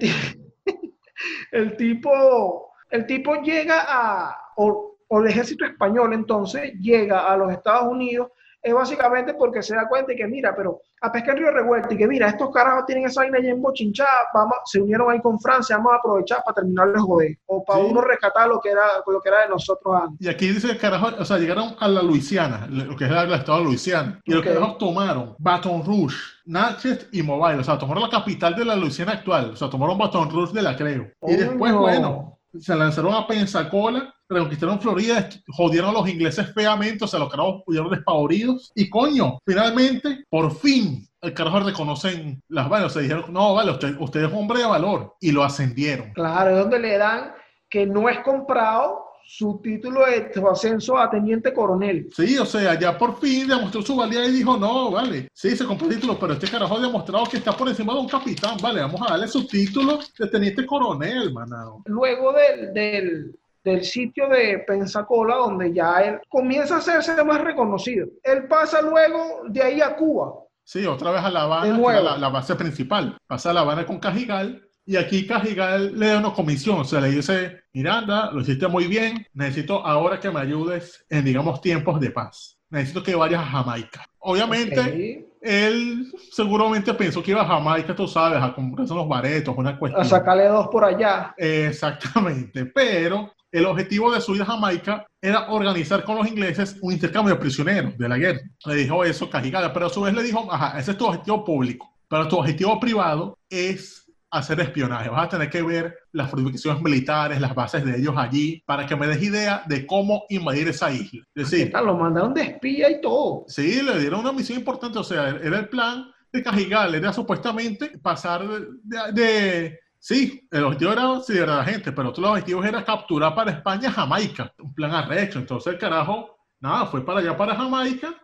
el, tipo, el tipo llega a, o, o el ejército español entonces llega a los Estados Unidos es básicamente porque se da cuenta y que mira, pero a pescar Río Revuelto y que mira, estos carajos tienen esa vaina ya en bochinchada, vamos, se unieron ahí con Francia, vamos a aprovechar para terminar de joder, o para uno rescatar lo que era lo que era de nosotros antes. Y aquí dice el carajo, o sea, llegaron a la Luisiana, lo que es el estado de Luisiana, y los carajos tomaron Baton Rouge, Natchez y Mobile, o sea, tomaron la capital de la Luisiana actual, o sea, tomaron Baton Rouge de la Creo. y después, bueno, se lanzaron a Pensacola reconquistaron Florida, jodieron a los ingleses feamente, o sea, los carajos pudieron despavoridos. Y coño, finalmente, por fin, el carajo reconocen las balas. O sea, dijeron, no, vale, usted, usted es hombre de valor. Y lo ascendieron. Claro, es donde le dan que no es comprado su título de ascenso a teniente coronel. Sí, o sea, ya por fin demostró su valía y dijo, no, vale, sí, se compró el título, pero este carajo ha demostrado que está por encima de un capitán, vale, vamos a darle su título de teniente coronel, manado. Luego del, del, del sitio de Pensacola, donde ya él comienza a hacerse más reconocido. Él pasa luego de ahí a Cuba. Sí, otra vez a La Habana, la, base principal. Pasa a La Habana con Cajigal y aquí Cajigal le da una comisión, o sea, le dice, Miranda, lo hiciste muy bien, necesito ahora que me ayudes en, digamos, tiempos de paz. Necesito que vayas a Jamaica. Obviamente, él seguramente pensó que iba a Jamaica, tú sabes, a comprarse unos baretos, una cuestión. A sacarle dos por allá. Exactamente, pero el objetivo de su ida a Jamaica era organizar con los ingleses un intercambio de prisioneros de la guerra. Le dijo eso Cajigada, pero a su vez le dijo, ajá, ese es tu objetivo público, pero tu objetivo privado es hacer espionaje. Vas a tener que ver las fortificaciones militares, las bases de ellos allí, para que me des idea de cómo invadir esa isla. Es decir, lo mandaron de espía y todo. Sí, le dieron una misión importante, o sea, era el plan de Cajigal, era supuestamente pasar de Sí, el objetivo era sí, era la gente, pero otro objetivo era capturar para España Jamaica, un plan arrecho. Entonces el carajo, nada, fue para allá, para Jamaica,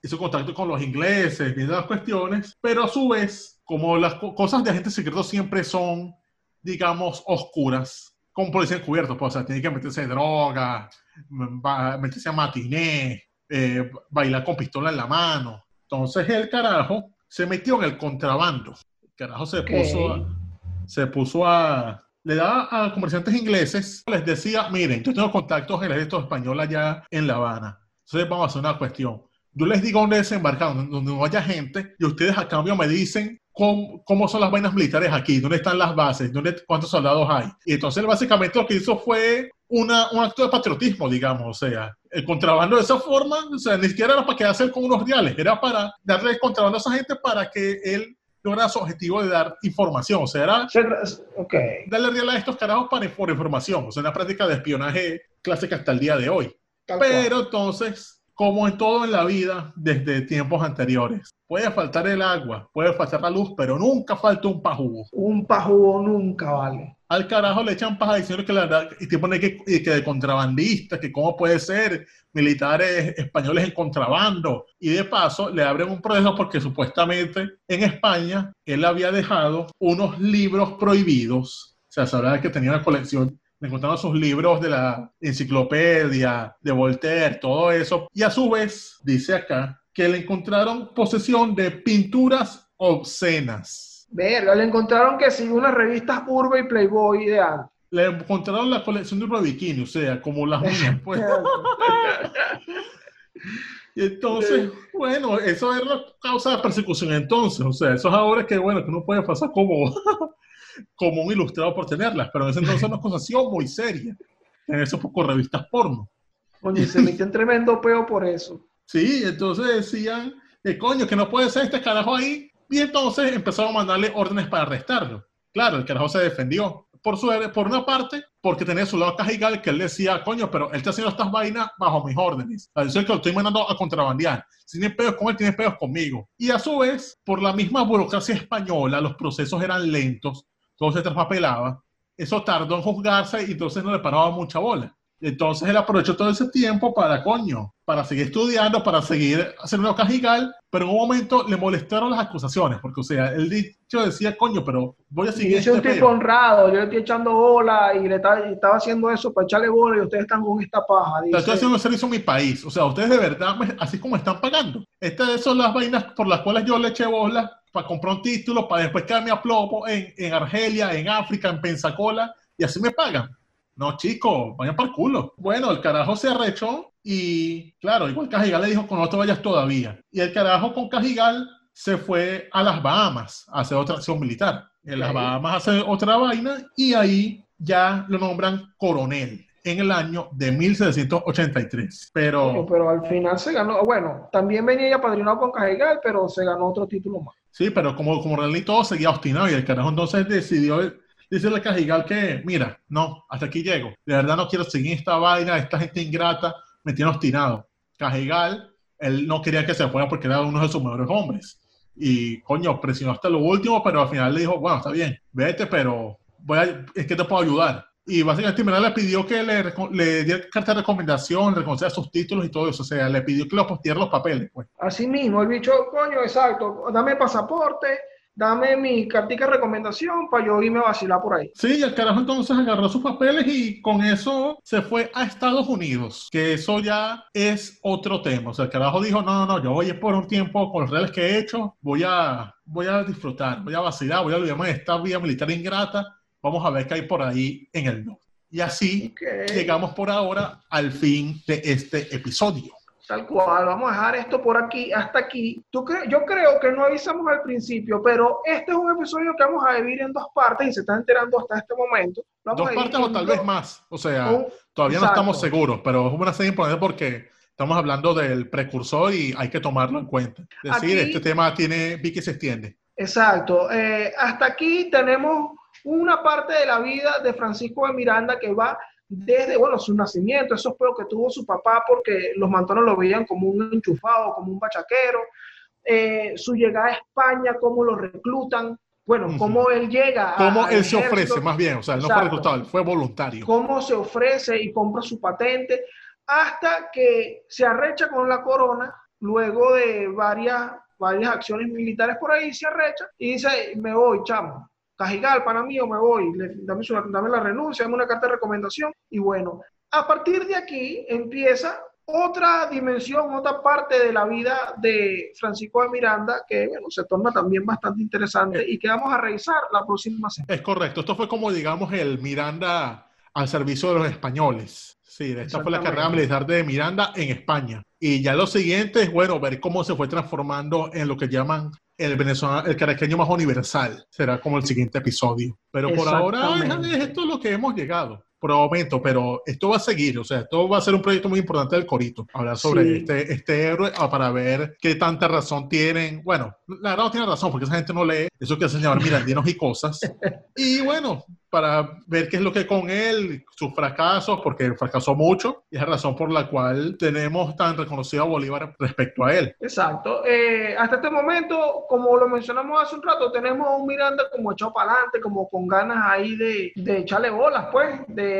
hizo contacto con los ingleses, viendo las cuestiones, pero a su vez, como las cosas de agentes secretos siempre son, digamos, oscuras, como policía encubierto, pues, o sea, tiene que meterse droga, meterse a matiné, eh, bailar con pistola en la mano. Entonces el carajo se metió en el contrabando. El carajo se puso se puso a... Le daba a comerciantes ingleses, les decía, miren, yo tengo contactos en el ejército español allá en La Habana. Entonces vamos a hacer una cuestión. Yo les digo dónde desembarcar, donde no haya gente, y ustedes a cambio me dicen cómo, cómo son las vainas militares aquí, dónde están las bases, dónde, cuántos soldados hay. Y entonces básicamente lo que hizo fue una, un acto de patriotismo, digamos, o sea, el contrabando de esa forma, o sea, ni siquiera era para quedarse con unos reales, era para darle el contrabando a esa gente para que él logra su objetivo de dar información. O sea, era darle real a estos carajos para, por información. O sea, una práctica de espionaje clásica hasta el día de hoy. Pero entonces, como en todo en la vida desde tiempos anteriores. Puede faltar el agua, puede faltar la luz, pero nunca falta un pajugo. Un pajugo nunca vale. Al carajo le echan paja diciendo que la verdad, y te pone que, que de contrabandista, que cómo puede ser militares españoles en contrabando. Y de paso le abren un proceso porque supuestamente en España él había dejado unos libros prohibidos. O sea, de que tenía una colección le encontraron sus libros de la enciclopedia, de Voltaire, todo eso. Y a su vez, dice acá, que le encontraron posesión de pinturas obscenas. Verga, le encontraron que sí, unas revistas Urbe y Playboy de antes. Le encontraron la colección de Urbe Bikini, o sea, como las mías, pues. y entonces, bueno, eso era causa de persecución entonces, o sea, eso es ahora que, bueno, que no puede pasar como como un ilustrado por tenerlas, pero en ese entonces una acusación muy seria. En esos pocos revistas porno. Oye, se metió en tremendo peo por eso. Sí, entonces decían, eh, coño, que no puede ser este carajo ahí. Y entonces empezaron a mandarle órdenes para arrestarlo. Claro, el carajo se defendió. Por, su, por una parte, porque tenía su lado cajigal que él decía, coño, pero él está haciendo estas vainas bajo mis órdenes. A decir que lo estoy mandando a contrabandear. Si tiene pedos con él, tiene pedos conmigo. Y a su vez, por la misma burocracia española, los procesos eran lentos todo se traspapelaba, eso tardó en juzgarse y entonces no le paraba mucha bola. Entonces él aprovechó todo ese tiempo para, coño, para seguir estudiando, para seguir haciendo cajigal, pero en un momento le molestaron las acusaciones, porque, o sea, él dicho decía, coño, pero voy a seguir. Yo soy un tipo honrado, yo le estoy echando bola y le estaba, haciendo eso para echarle bola y ustedes están con esta paja. Dice. Estoy haciendo un servicio a mi país, o sea, ustedes de verdad, así como están pagando. Estas son las vainas por las cuales yo le eché bola para comprar un título, para después quedarme a plomo en, en Argelia, en África, en Pensacola, y así me pagan. No, chicos, vayan para el culo. Bueno, el carajo se arrechó y, claro, igual Cajigal le dijo, con no te vayas todavía. Y el carajo con Cajigal se fue a las Bahamas a hacer otra acción militar. En las Bahamas hace otra vaina y ahí ya lo nombran coronel en el año de 1783. Pero, pero al final se ganó, bueno, también venía ya padrinado con Cajigal, pero se ganó otro título más. Sí, pero como, como realmente todo seguía obstinado y el carajo entonces decidió decirle a Cajigal que, mira, no, hasta aquí llego. De verdad no quiero seguir esta vaina, esta gente ingrata me tiene obstinado. Cajigal, él no quería que se fuera porque era uno de sus mejores hombres. Y, coño, presionó hasta lo último, pero al final le dijo, bueno, está bien, vete, pero voy a, es que te puedo ayudar. Y básicamente Timberlake le pidió que le, le diera carta de recomendación, reconociera sus títulos y todo eso. O sea, le pidió que le posteara los papeles. Pues. Así mismo, el bicho, coño, exacto, dame pasaporte, dame mi cartica de recomendación para yo irme a vacilar por ahí. Sí, el carajo entonces agarró sus papeles y con eso se fue a Estados Unidos, que eso ya es otro tema. O sea, el carajo dijo, no, no, no, yo voy a por un tiempo con los reales que he hecho, voy a, voy a disfrutar, voy a vacilar, voy a olvidarme de esta vida militar ingrata Vamos a ver qué hay por ahí en el norte. Y así llegamos por ahora al fin de este episodio. Tal cual, vamos a dejar esto por aquí, hasta aquí. ¿Tú yo creo que no avisamos al principio, pero este es un episodio que vamos a dividir en dos partes y se está enterando hasta este momento. dos partes o tal vez más. O sea, todavía no estamos seguros, pero es una serie importante porque estamos hablando del precursor y hay que tomarlo en cuenta. Es decir, este tema tiene, vi que se extiende. Exacto. Eh, hasta aquí tenemos una parte de la vida de Francisco de Miranda que va desde, bueno, su nacimiento, esos peos que tuvo su papá porque los mantones lo veían como un enchufado, como un bachaquero, eh, su llegada a España, cómo lo reclutan, bueno, cómo él llega. Cómo él se ofrece, más bien, o sea, no fue reclutado, fue voluntario. Cómo se ofrece y compra su patente, hasta que se arrecha con la corona, luego de varias, varias acciones militares por ahí, se arrecha y dice, me voy, chamo, Cajigal, para mí, o me voy, dame, dame la renuncia, dame una carta de recomendación y bueno, a partir de aquí empieza otra dimensión, otra parte de la vida de Francisco de Miranda que bueno, se torna también bastante interesante y que vamos a revisar la próxima semana. Es correcto, esto fue como digamos el Miranda al servicio de los españoles. Sí, esta fue la carrera militar de Miranda en España. Y ya lo siguiente es, bueno, ver cómo se fue transformando en lo que llaman el venezolano, el caraqueño más universal. Será como el siguiente episodio. Pero por ahora esto es lo que hemos llegado momento, pero esto va a seguir, o sea, esto va a ser un proyecto muy importante del Corito, hablar sobre este, este héroe ah, para ver qué tanta razón tienen. Bueno, la verdad no tiene razón, porque esa gente no lee eso que hacen llamar mirandinos y cosas. Y bueno, para ver qué es lo que con él, sus fracasos, porque fracasó mucho, y es la razón por la cual tenemos tan reconocido a Bolívar respecto a él. Exacto. Eh, hasta este momento, como lo mencionamos hace un rato, tenemos a un Miranda como echado para adelante, como con ganas ahí de, de echarle bolas, pues, de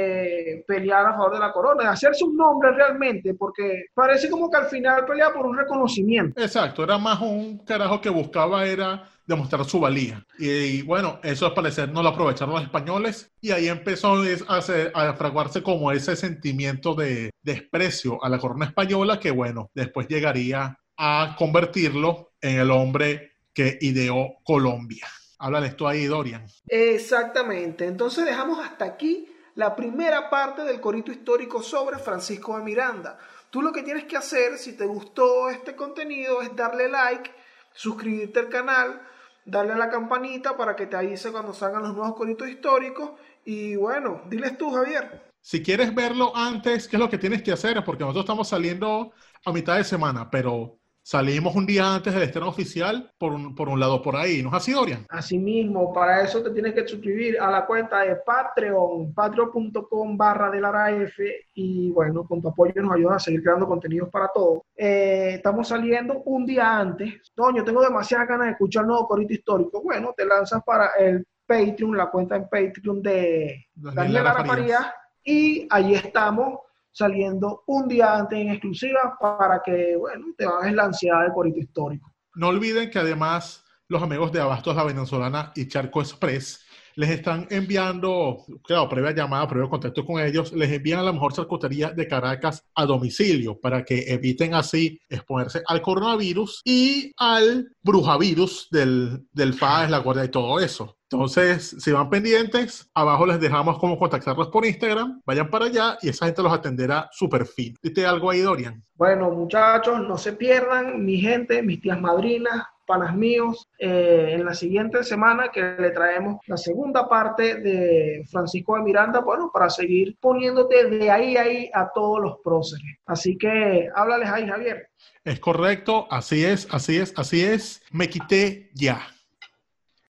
pelear a favor de la corona, de hacerse un nombre realmente, porque parece como que al final pelea por un reconocimiento. Exacto, era más un carajo que buscaba era demostrar su valía. Y, bueno, eso al parecer no lo aprovecharon los españoles y ahí empezó a, a fraguarse como ese sentimiento de desprecio a la corona española que bueno, después llegaría a convertirlo en el hombre que ideó Colombia. Háblale esto ahí, Dorian. Exactamente. Entonces dejamos hasta aquí la primera parte del corito histórico sobre Francisco de Miranda. Tú lo que tienes que hacer, si te gustó este contenido, es darle like, suscribirte al canal, darle a la campanita para que te avise cuando salgan los nuevos coritos históricos. Y bueno, diles tú, Javier. Si quieres verlo antes, ¿qué es lo que tienes que hacer? Porque nosotros estamos saliendo a mitad de semana, pero Salimos un día antes del estreno oficial, por un, por un lado por ahí, ¿no es así, Dorian? Así mismo, para eso te tienes que suscribir a la cuenta de Patreon, patreon.com barra de la F y bueno, con tu apoyo nos ayuda a seguir creando contenidos para todos. Eh, estamos saliendo un día antes. Doño, tengo demasiadas ganas de escuchar nuevo corito histórico. Bueno, te lanzas para el Patreon, la cuenta en Patreon de Daniela Farías y allí estamos saliendo un día antes en exclusiva para que, bueno, te bajes la ansiedad de corito histórico. No olviden que además los amigos de Abastos La Venezolana y Charco Express les están enviando, claro, previa llamada, previo contacto con ellos, les envían a la mejor charcutería de Caracas a domicilio para que eviten así exponerse al coronavirus y al brujavirus del, del FAES, la guardia y todo eso. Entonces, si van pendientes, abajo les dejamos cómo contactarlos por Instagram. Vayan para allá y esa gente los atenderá súper fin. ¿Diste algo ahí, Dorian? Bueno, muchachos, no se pierdan, mi gente, mis tías madrinas, panas míos, eh, en la siguiente semana que le traemos la segunda parte de Francisco de Miranda, bueno, para seguir poniéndote de ahí a ahí a todos los próceres. Así que háblales ahí, Javier. Es correcto, así es, así es, así es. Me quité ya.